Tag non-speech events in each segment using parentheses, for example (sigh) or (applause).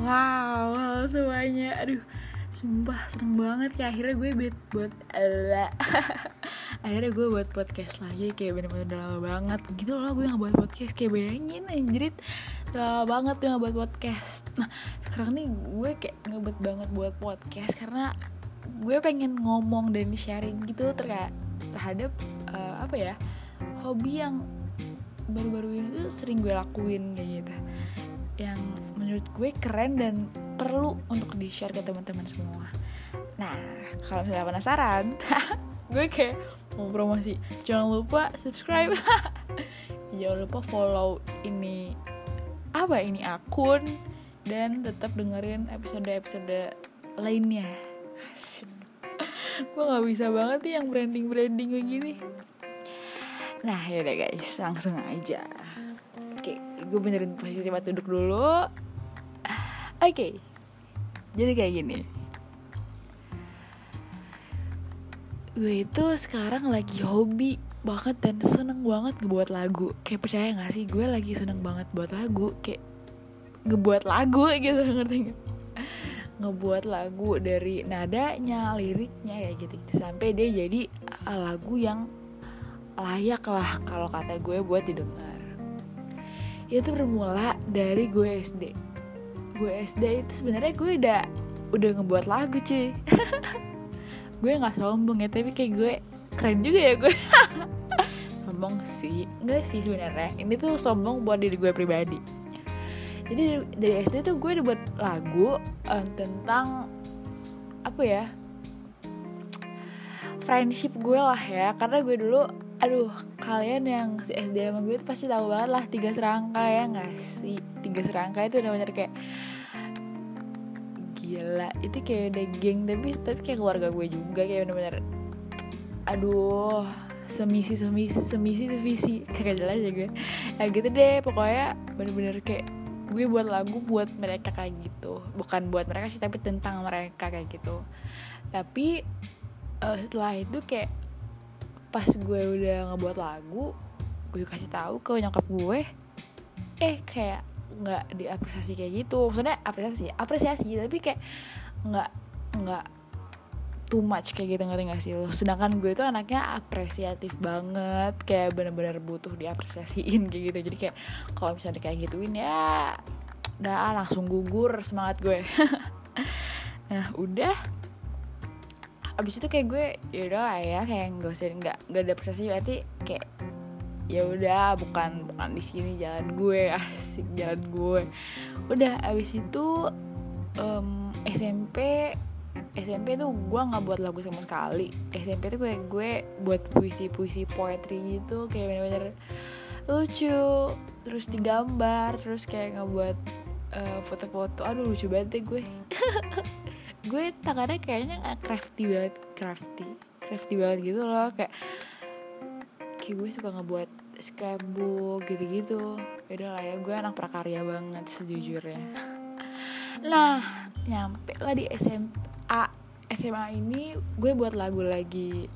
Wow, halo semuanya. Aduh, sumpah seneng banget ya. Akhirnya gue buat buat (laughs) akhirnya gue buat podcast lagi kayak bener-bener udah lama banget. Gitu loh gue nggak buat podcast. Kayak bayangin anjrit. Udah lama banget gue nggak buat podcast. Nah sekarang nih gue kayak ngebet banget buat podcast karena gue pengen ngomong dan sharing gitu terkait terhadap uh, apa ya hobi yang baru-baru ini tuh sering gue lakuin kayak gitu. Yang menurut gue keren dan perlu untuk di share ke teman-teman semua. Nah kalau misalnya penasaran (laughs) gue kayak mau promosi. Jangan lupa subscribe. (laughs) Jangan lupa follow ini apa ini akun dan tetap dengerin episode-episode lainnya. Asik. (laughs) gue nggak bisa banget nih yang branding branding kayak gini. Nah yaudah guys langsung aja. Oke gue benerin posisi tempat duduk dulu oke. Jadi kayak gini. Gue itu sekarang lagi hobi banget dan seneng banget ngebuat lagu. Kayak percaya gak sih? Gue lagi seneng banget buat lagu. Kayak ngebuat lagu gitu ngerti gak? Ngebuat lagu dari nadanya liriknya ya gitu, gitu. Sampai dia jadi uh, lagu yang layak lah kalau kata gue buat didengar. Itu bermula dari gue SD gue SD itu sebenarnya gue udah udah ngebuat lagu cuy. (laughs) Gue nggak sombong ya tapi kayak gue keren juga ya gue. (laughs) Sombong sih enggak sih sebenarnya. Ini tuh sombong buat diri gue pribadi. Jadi dari SD tuh gue udah buat lagu um, tentang apa ya friendship gue lah ya. Karena gue dulu aduh kalian yang si SD sama gue tuh pasti tahu banget lah tiga serangka ya nggak sih tiga serangka itu udah bener kayak gila itu kayak udah geng tapi tapi kayak keluarga gue juga kayak bener-bener aduh semisi semisi semisi sevisi (laughs) kayak jelas ya gue. Ya gitu deh pokoknya bener-bener kayak gue buat lagu buat mereka kayak gitu. Bukan buat mereka sih tapi tentang mereka kayak gitu. Tapi uh, setelah itu kayak pas gue udah ngebuat lagu gue kasih tahu ke nyokap gue eh kayak nggak diapresiasi kayak gitu. Maksudnya apresiasi apresiasi tapi kayak nggak nggak too much kayak gitu ngerti gak sih lo? Sedangkan gue tuh anaknya apresiatif banget kayak bener-bener butuh diapresiasiin kayak gitu. Jadi kayak kalau misalnya kayak gituin ya udah langsung gugur semangat gue. (laughs) Nah udah. Abis itu kayak gue ya udah lah ya kayak nggak usah nggak nggak ada apresiasi berarti kayak ya udah bukan bukan di sini jalan gue (laughs) asik jalan gue. Udah abis itu um, SMP SMP tuh gue nggak buat lagu sama sekali. SMP tuh gue gue buat puisi puisi poetry gitu kayak bener-bener lucu terus digambar terus kayak ngebuat uh, foto-foto. Aduh lucu banget deh gue. (laughs) Gue tangannya kayaknya crafty banget crafty crafty banget gitu loh. Kayak kayak gue suka ngebuat scrapbook gitu-gitu. Yaudah lah ya gue anak prakarya banget sejujurnya. Nah nyampe lah di SMA SMA ini gue buat lagu lagi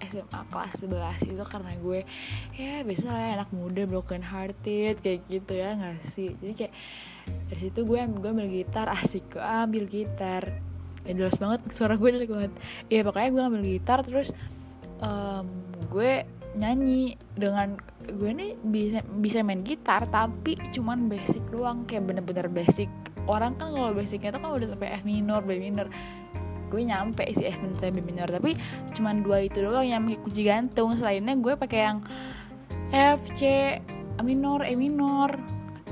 SMA kelas 11 itu karena gue ya biasa lah ya, anak muda broken hearted kayak gitu ya gak sih? Jadi kayak dari situ gue gue ambil gitar (laughs) asik gue ambil gitar. Ya jelas banget suara gue jelek banget. Ya pokoknya gue ambil gitar terus um, gue nyanyi dengan gue nih bisa bisa main gitar tapi cuman basic doang kayak bener-bener basic. Orang kan kalau basicnya tuh kan udah sampai F minor B minor. Gue nyampe si F minor B minor tapi cuman dua itu doang yang kunci gantung. Selainnya gue pakai yang F C A minor E minor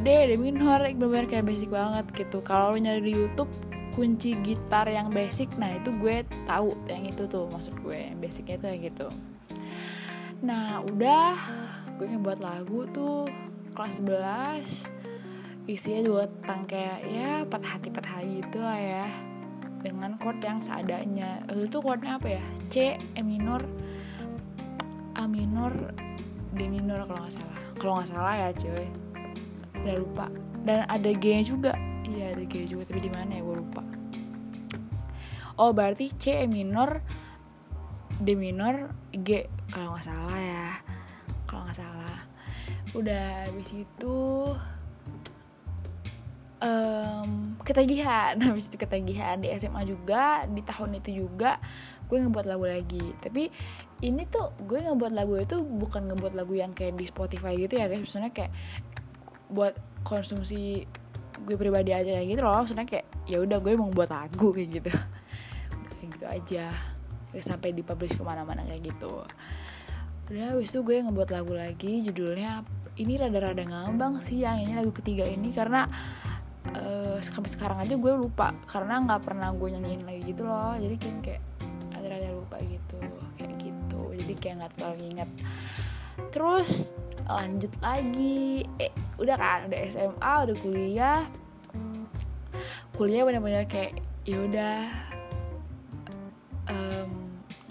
D D minor bener-bener kayak basic banget gitu. Kalau lo nyari di YouTube kunci gitar yang basic nah itu gue tahu yang itu tuh maksud gue yang basicnya tuh kayak gitu nah udah. Gue ngebuat lagu tuh kelas 11 isinya juga tentang kayak ya patah hati patah hati gitu lah ya. Dengan chord yang seadanya. Itu tuh chordnya apa ya? C E minor. A minor D minor kalau nggak salah. Kalau nggak salah ya cuy. Udah lupa. Dan ada G nya juga. Iya ada G juga tapi di mana ya? Gue lupa. Oh berarti C E minor D minor G kalau nggak salah ya. Kalau nggak salah. Udah habis itu um, ketagihan. (laughs) Habis itu ketagihan di SMA juga di tahun itu juga gue ngebuat lagu lagi. Tapi ini tuh gue ngebuat lagu itu bukan ngebuat lagu yang kayak di Spotify gitu ya guys. Maksudnya kayak buat konsumsi gue pribadi aja kayak gitu loh. Maksudnya kayak ya udah gue mau buat lagu kayak gitu. (laughs) Kayak gitu aja sampai dipublish ke mana-mana kayak gitu. Udah habis itu gue ngebuat lagu lagi judulnya ini rada-rada ngambang sih yang ini lagu ketiga ini karena uh, sampai sekarang aja gue lupa karena nggak pernah gue nyanyiin lagi gitu loh. Jadi kayak kayak ada-ada lupa gitu kayak gitu. Jadi kayak nggak terlalu inget terus lanjut lagi. Eh udah kan udah SMA udah kuliah. Kuliah bener-bener kayak ya udah um,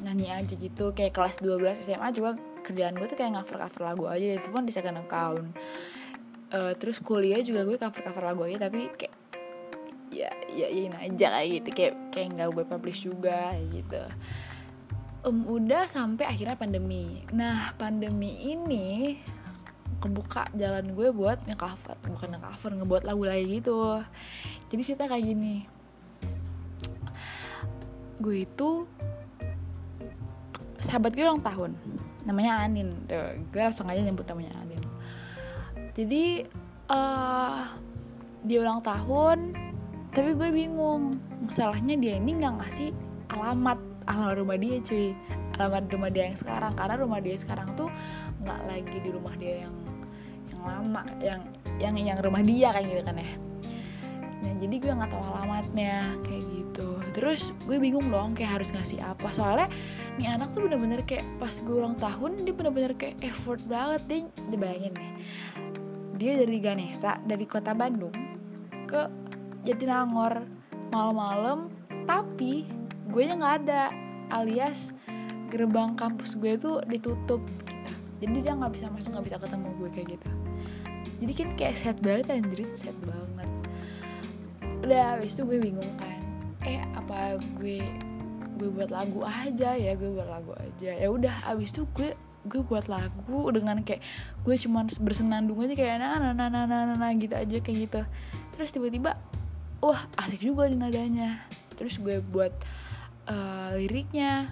nyanyi aja gitu. Kayak kelas 12 SMA juga kerjaan gue tuh kayak cover cover lagu aja. Itu pun di second account. Uh, terus kuliah juga gue cover cover lagu aja tapi kayak ya ya ini aja kayak gitu. Kayak kayak nggak gue publish juga gitu. Um, udah sampai akhirnya pandemi. Nah pandemi ini kebuka jalan gue buat ngecover. Bukan ngecover ngebuat lagu lagi gitu. Jadi cerita kayak gini. Gue itu sahabat gue ulang tahun. Namanya Anin. Tuh, gue langsung aja nyebut namanya Anin. Jadi uh, dia ulang tahun tapi gue bingung. Masalahnya dia ini nggak ngasih alamat alamat rumah dia cuy. Alamat rumah dia yang sekarang. Karena rumah dia sekarang tuh nggak lagi di rumah dia yang yang lama yang yang yang rumah dia kayak gitu kan ya. Nah jadi gue nggak tahu alamatnya kayak gitu terus gue bingung dong kayak harus ngasih apa. Soalnya nih anak tuh bener-bener kayak pas gue ulang tahun dia bener-bener kayak effort banget. Deh dibayangin nih dia dari Ganesa dari kota Bandung ke Jatinangor malam-malam tapi gue nya nggak ada alias gerbang kampus gue tuh ditutup gitu. Jadi dia nggak bisa masuk nggak bisa ketemu gue kayak gitu. Jadi kan kayak set banget anjir set banget. Udah habis itu gue bingung kan eh apa gue gue buat lagu aja ya gue buat lagu aja. Ya udah habis itu gue gue buat lagu dengan kayak gue cuman bersenandung aja kayak nah nah nah nah nah, nah, gitu aja kayak gitu. Terus tiba-tiba wah asik juga di nadanya. Terus gue buat uh, liriknya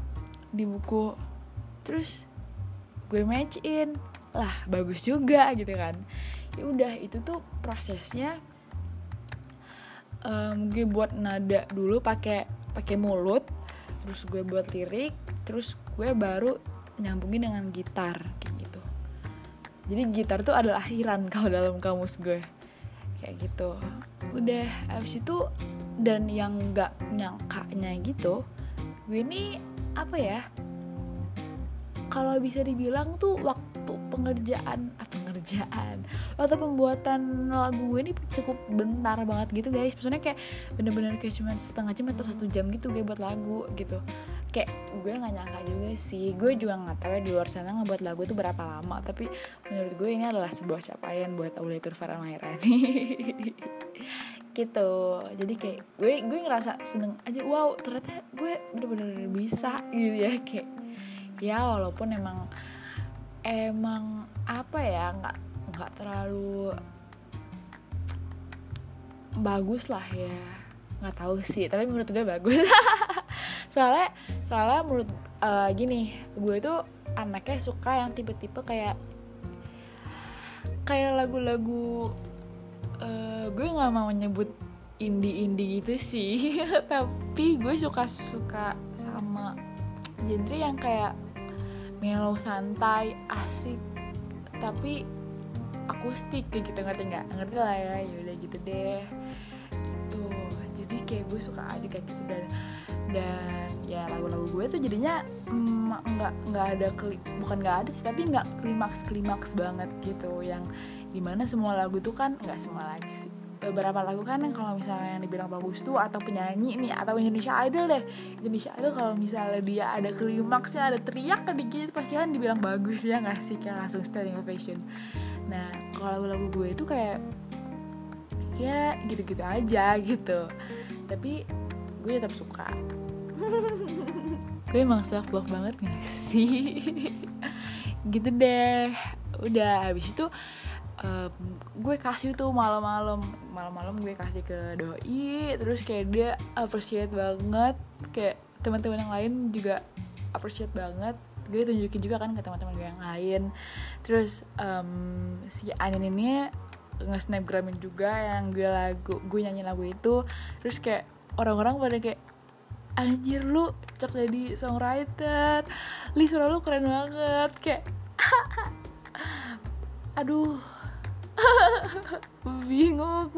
di buku. Terus gue match in lah bagus juga gitu kan. Ya udah itu tuh prosesnya um, gue buat nada dulu pakai pakai mulut terus gue buat lirik terus gue baru nyambungin dengan gitar kayak gitu. Jadi gitar tuh adalah akhiran (laughs) kalau dalam kamus gue. Kayak gitu. Udah abis itu dan yang nggak nyangkanya gitu gue ini apa ya kalau bisa dibilang tuh waktu pengerjaan apa pengerjaan waktu pembuatan lagu gue ini cukup bentar banget gitu guys. Maksudnya kayak bener-bener kayak cuma setengah jam atau satu jam gitu gue buat lagu gitu. Kayak gue nggak nyangka juga sih. Gue juga nggak tahu ya di luar sana ngebuat lagu itu berapa lama tapi menurut gue ini adalah sebuah capaian buat Aulia Turfara Mairani (laughs) gitu. Jadi kayak gue gue ngerasa seneng aja wow ternyata gue bener-bener bisa gitu ya kayak. Ya walaupun emang emang apa ya nggak nggak terlalu bagus lah ya. Nggak tahu sih tapi menurut gue bagus. (laughs) Soalnya soalnya menurut uh, gini gue tuh anaknya suka yang tipe-tipe kayak kayak lagu-lagu uh, gue nggak mau nyebut indie-indie gitu sih. (laughs) Tapi gue suka suka sama genre yang kayak mellow santai asik. Tapi akustik kayak gitu ngerti nggak? Ngerti lah ya yaudah gitu deh. Jadi kayak gue suka aja kayak gitu. Dan dan ya lagu-lagu gue tuh jadinya mm, nggak mm, nggak ada kli, bukan nggak ada sih tapi nggak klimaks klimaks banget gitu. Yang di mana semua lagu tuh kan nggak semua lagi sih beberapa lagu kan yang kalau misalnya yang dibilang bagus tuh atau penyanyi nih atau Indonesia Idol deh. Indonesia Idol kalau misalnya dia ada klimaksnya ada teriak sedikit pasti kan dibilang bagus ya nggak sih? Kayak langsung standing ovation. Nah kalau lagu-lagu gue itu kayak ya gitu-gitu aja gitu. Tapi gue tetap suka. Gue emang self love banget gak sih? (laughs) Gitu deh. Udah habis itu um, gue kasih tuh malam-malam. Malam-malam gue kasih ke doi terus kayak dia appreciate banget. Kayak teman-teman yang lain juga appreciate banget. Gue tunjukin juga kan ke teman-teman gue yang lain. Terus um, si Anin ini nge-snapgramin juga yang gue lagu gue nyanyi lagu itu. Terus kayak orang-orang pada kayak anjir lu cocok jadi songwriter. Li suara lu keren banget. Kayak (laughs) aduh (laughs) bingung.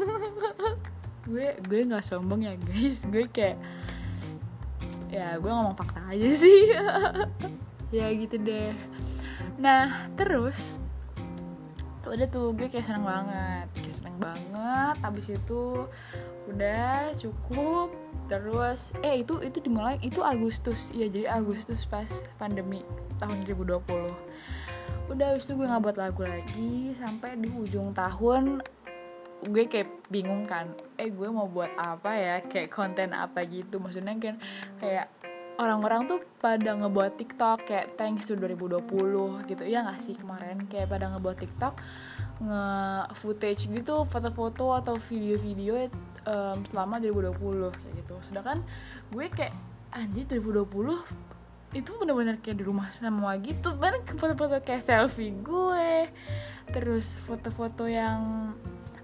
Gue gue nggak sombong ya guys. Gue kayak ya gue ngomong fakta aja sih. (laughs) Ya gitu deh. Nah terus udah tuh gue kayak seneng banget. Kayak seneng banget. Habis itu udah cukup. Terus eh itu itu dimulai itu Agustus. Ya jadi Agustus pas pandemi tahun 2020 udah habis itu gue nggak buat lagu lagi sampai di ujung tahun gue kayak bingung kan eh gue mau buat apa ya? Kayak konten apa gitu? Maksudnya kan kayak orang-orang tuh pada ngebuat TikTok kayak thanks to 2020 gitu. Ya gak sih kemarin? Kayak pada ngebuat TikTok nge footage gitu foto-foto atau video-video um, selama 2020 kayak gitu. Sedangkan gue kayak anjir 2020 itu bener-bener kayak di rumah semua gitu. Banyak foto-foto kayak selfie gue terus foto-foto yang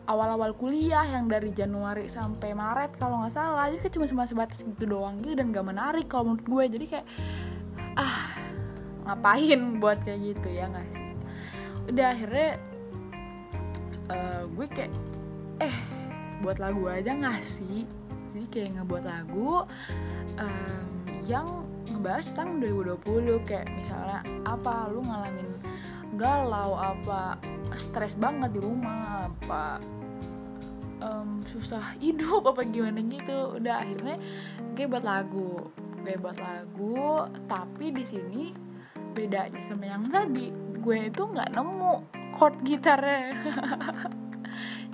awal-awal kuliah yang dari Januari sampai Maret kalau nggak salah. Jadi cuma cuma sebatas gitu doang gitu dan gak menarik kalau menurut gue. Jadi kayak ah ngapain buat kayak gitu ya nggak sih? Udah akhirnya uh, gue kayak eh buat lagu aja nggak sih? Jadi kayak ngebuat lagu um, yang ngebahas tentang 2020 kayak misalnya apa lu ngalamin galau apa stres banget di rumah apa um, susah hidup apa gimana gitu. Udah akhirnya gue buat lagu gue buat lagu tapi di sini bedanya sama yang tadi. Gue itu nggak nemu chord gitarnya (laughs)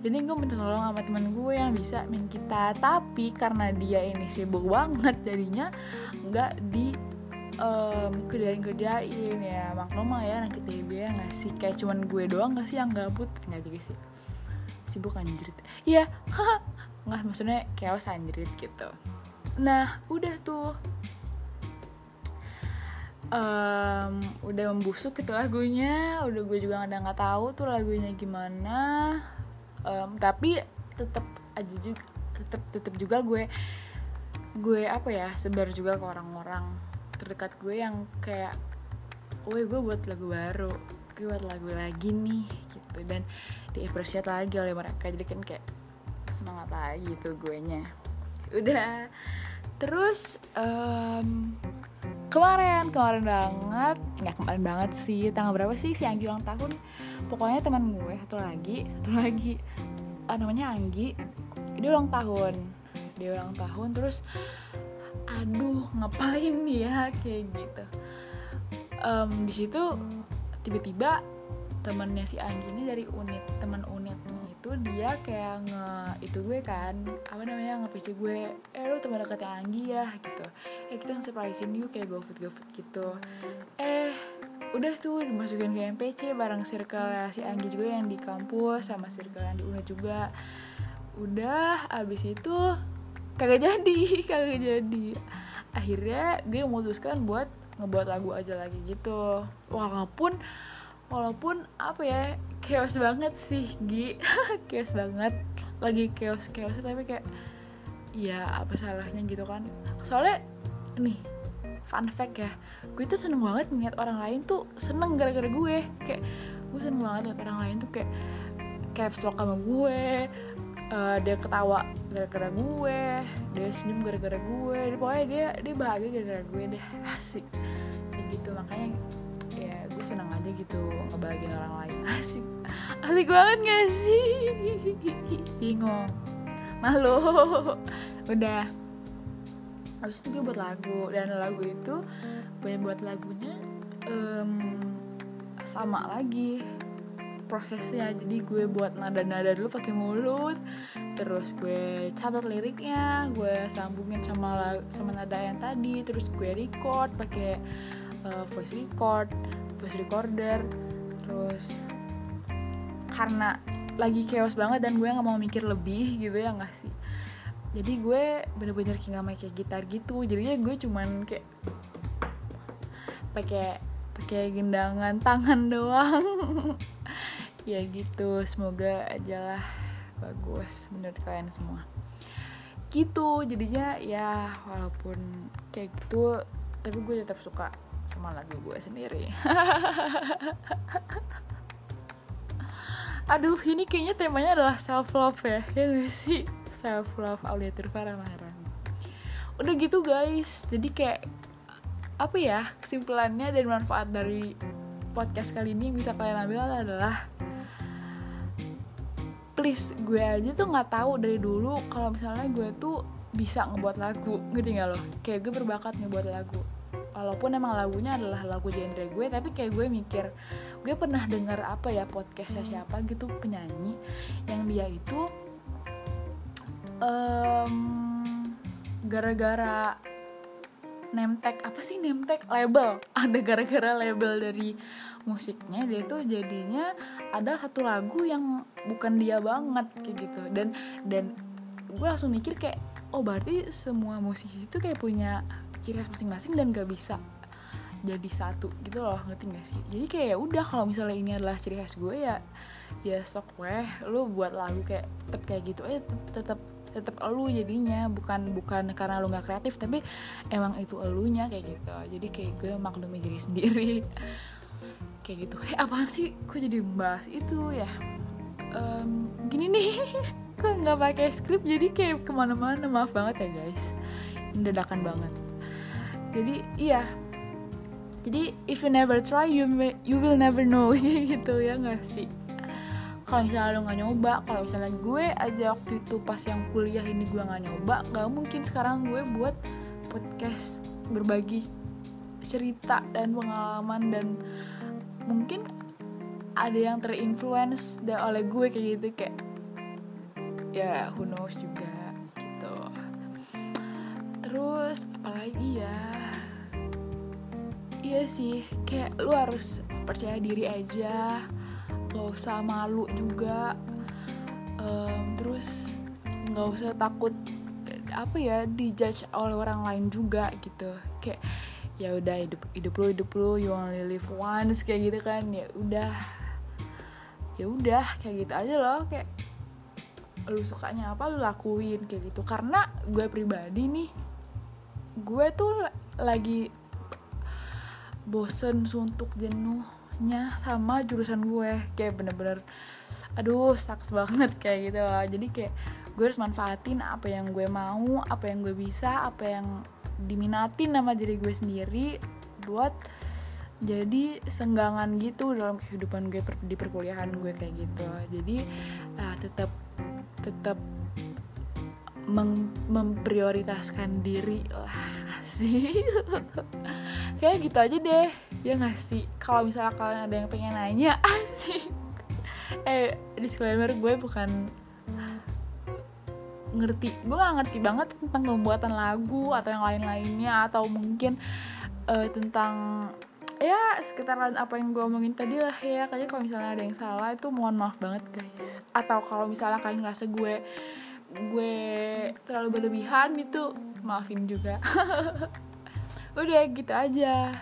jadi gue minta tolong sama temen gue yang bisa main gitar. Tapi karena dia ini sibuk banget jadinya nggak di um, kerjain kerjain ya maklum lah ya anak ITB ya nggak sih? Kayak cuman gue doang gak sih yang gabut? Nggak juga sih. Sibuk anjrit. Iya nggak maksudnya chaos anjrit gitu. Nah udah tuh. Um, udah membusuk gitu lagunya. Udah gue juga udah nggak tahu tuh lagunya gimana um, tapi tetap aja juga tetap tetap juga gue gue apa ya sebar juga ke orang-orang terdekat gue yang kayak woi gue buat lagu baru gue buat lagu lagi nih gitu. Dan diapresiat lagi oleh mereka. Jadi kan kayak semangat lagi tuh gue nya udah. Terus um, kemarin kemarin banget. Nggak kemarin banget sih. Tanggal berapa sih si Anggi ulang tahun? Pokoknya teman gue satu lagi satu lagi. Uh, namanya Anggi. Dia ulang tahun. Dia ulang tahun terus aduh ngapain ya? Kayak gitu. Um, di situ tiba-tiba temennya si Anggi ini dari unit teman unit itu dia kayak nge itu gue kan apa namanya nge PC gue eh lu teman dekatnya Anggi ya gitu. Eh kita surprisein yuk kayak GoFood GoFood gitu. Eh udah tuh dimasukin ke MPC bareng circle si Anggi juga yang di kampus sama circle yang di unit juga. Udah abis itu kagak jadi (laughs) kagak jadi. Akhirnya gue memutuskan buat ngebuat lagu aja lagi gitu. Walaupun walaupun apa ya chaos banget sih Gi. (laughs) Chaos banget. Lagi chaos chaos tapi kayak ya apa salahnya gitu kan. Soalnya nih fun fact ya. Gue tuh seneng banget ngeliat orang lain tuh seneng gara-gara gue. Kayak gue seneng banget ngeliat orang lain tuh kayak caps lock sama gue uh, dia ketawa gara-gara gue dia senyum gara-gara gue. Pokoknya dia dia bahagia gara-gara gue deh. Asik. Kayak gitu makanya senang aja gitu ngebahagiain orang lain. (laughs) Asik. Asik banget gak sih? (laughs) Bingung. Malu. (laughs) Udah. Habis itu gue buat lagu dan lagu itu gue buat lagunya um, sama lagi prosesnya. Jadi gue buat nada-nada dulu pakai mulut terus gue catat liriknya gue sambungin sama sama nada yang tadi terus gue record pakai uh, voice record voice recorder terus karena lagi chaos banget dan gue nggak mau mikir lebih gitu ya nggak sih? Jadi gue bener-bener kayak nggak kayak gitar gitu. Jadinya gue cuman kayak pakai pakai gendangan tangan doang. (laughs) Ya gitu semoga aja lah bagus menurut kalian semua. Gitu jadinya ya walaupun kayak gitu tapi gue tetap suka sama lagu gue sendiri. (laughs) Aduh ini kayaknya temanya adalah self love ya ya sih? Self love Aulia Turfara udah gitu guys. Jadi kayak apa ya kesimpulannya dan manfaat dari podcast kali ini bisa kalian ambil adalah please gue aja tuh nggak tahu dari dulu kalau misalnya gue tuh bisa ngebuat lagu. Ngerti gak loh kayak gue berbakat ngebuat lagu walaupun emang lagunya adalah lagu genre gue tapi kayak gue mikir gue pernah dengar apa ya podcastnya siapa gitu penyanyi yang dia itu um, gara-gara nemtek apa sih nemtek? Label. (laughs) Ada gara-gara label dari musiknya dia tuh jadinya ada satu lagu yang bukan dia banget kayak gitu. Dan dan gue langsung mikir kayak oh berarti semua musisi itu kayak punya ciri khas masing-masing dan gak bisa jadi satu gitu loh ngerti gak sih? Jadi kayak ya udah kalau misalnya ini adalah ciri khas gue ya ya sok weh lu buat lagu kayak tetep kayak gitu aja tetep tetep elu jadinya. Bukan bukan karena lu nggak kreatif tapi emang itu elunya kayak gitu. Jadi kayak gue maklumi diri sendiri. (laughs) Kayak gitu. Eh apaan sih? Kok jadi bahas itu ya? Um, gini nih. (laughs) Kok nggak pakai skrip? Jadi kayak ke mana-mana. Maaf banget ya guys. Dadakan banget jadi iya. Jadi if you never try you you will never know (laughs) gitu ya nggak sih? Kalau misalnya lo nggak nyoba kalau misalnya gue aja waktu itu pas yang kuliah ini gue nggak nyoba nggak mungkin sekarang gue buat podcast berbagi cerita dan pengalaman dan mungkin ada yang terinfluence oleh gue kayak gitu kayak ya who knows juga gitu. Terus apalagi ya iya sih kayak lu harus percaya diri aja gak usah malu juga. Um, terus nggak usah takut apa ya dijudge oleh orang lain juga gitu. Kayak ya udah hidup hidup lu hidup lu you only live once kayak gitu kan. Ya udah ya udah kayak gitu aja loh. Kayak lu sukanya apa lu lakuin kayak gitu. Karena gue pribadi nih gue tuh lagi bosen suntuk jenuhnya sama jurusan gue. Kayak bener-bener aduh saks banget kayak gitu loh. Jadi kayak gue harus manfaatin apa yang gue mau apa yang gue bisa apa yang diminatin sama diri gue sendiri buat jadi senggangan gitu dalam kehidupan gue di perkuliahan gue kayak gitu. Jadi uh, tetap tetap mem memprioritaskan diri lah (laughs) sih kayak gitu aja deh. Ya nggak sih? Kalau misalnya kalian ada yang pengen nanya (laughs) asik eh disclaimer gue bukan ngerti. Gue gak ngerti banget tentang pembuatan lagu atau yang lain-lainnya atau mungkin uh, tentang ya sekitaran apa yang gue omongin tadi lah ya. Kayaknya kalau misalnya ada yang salah itu mohon maaf banget guys. Atau kalau misalnya kalian ngerasa gue gue terlalu berlebihan itu maafin juga (laughs) udah gitu aja.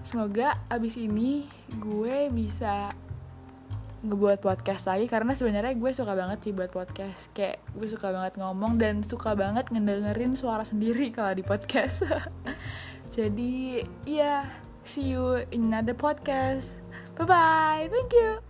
Semoga abis ini gue bisa ngebuat podcast lagi karena sebenarnya gue suka banget sih buat podcast. Kayak gue suka banget ngomong dan suka banget ngedengerin suara sendiri kalau di podcast. (laughs) Jadi ya yeah, see you in another podcast. Bye bye thank you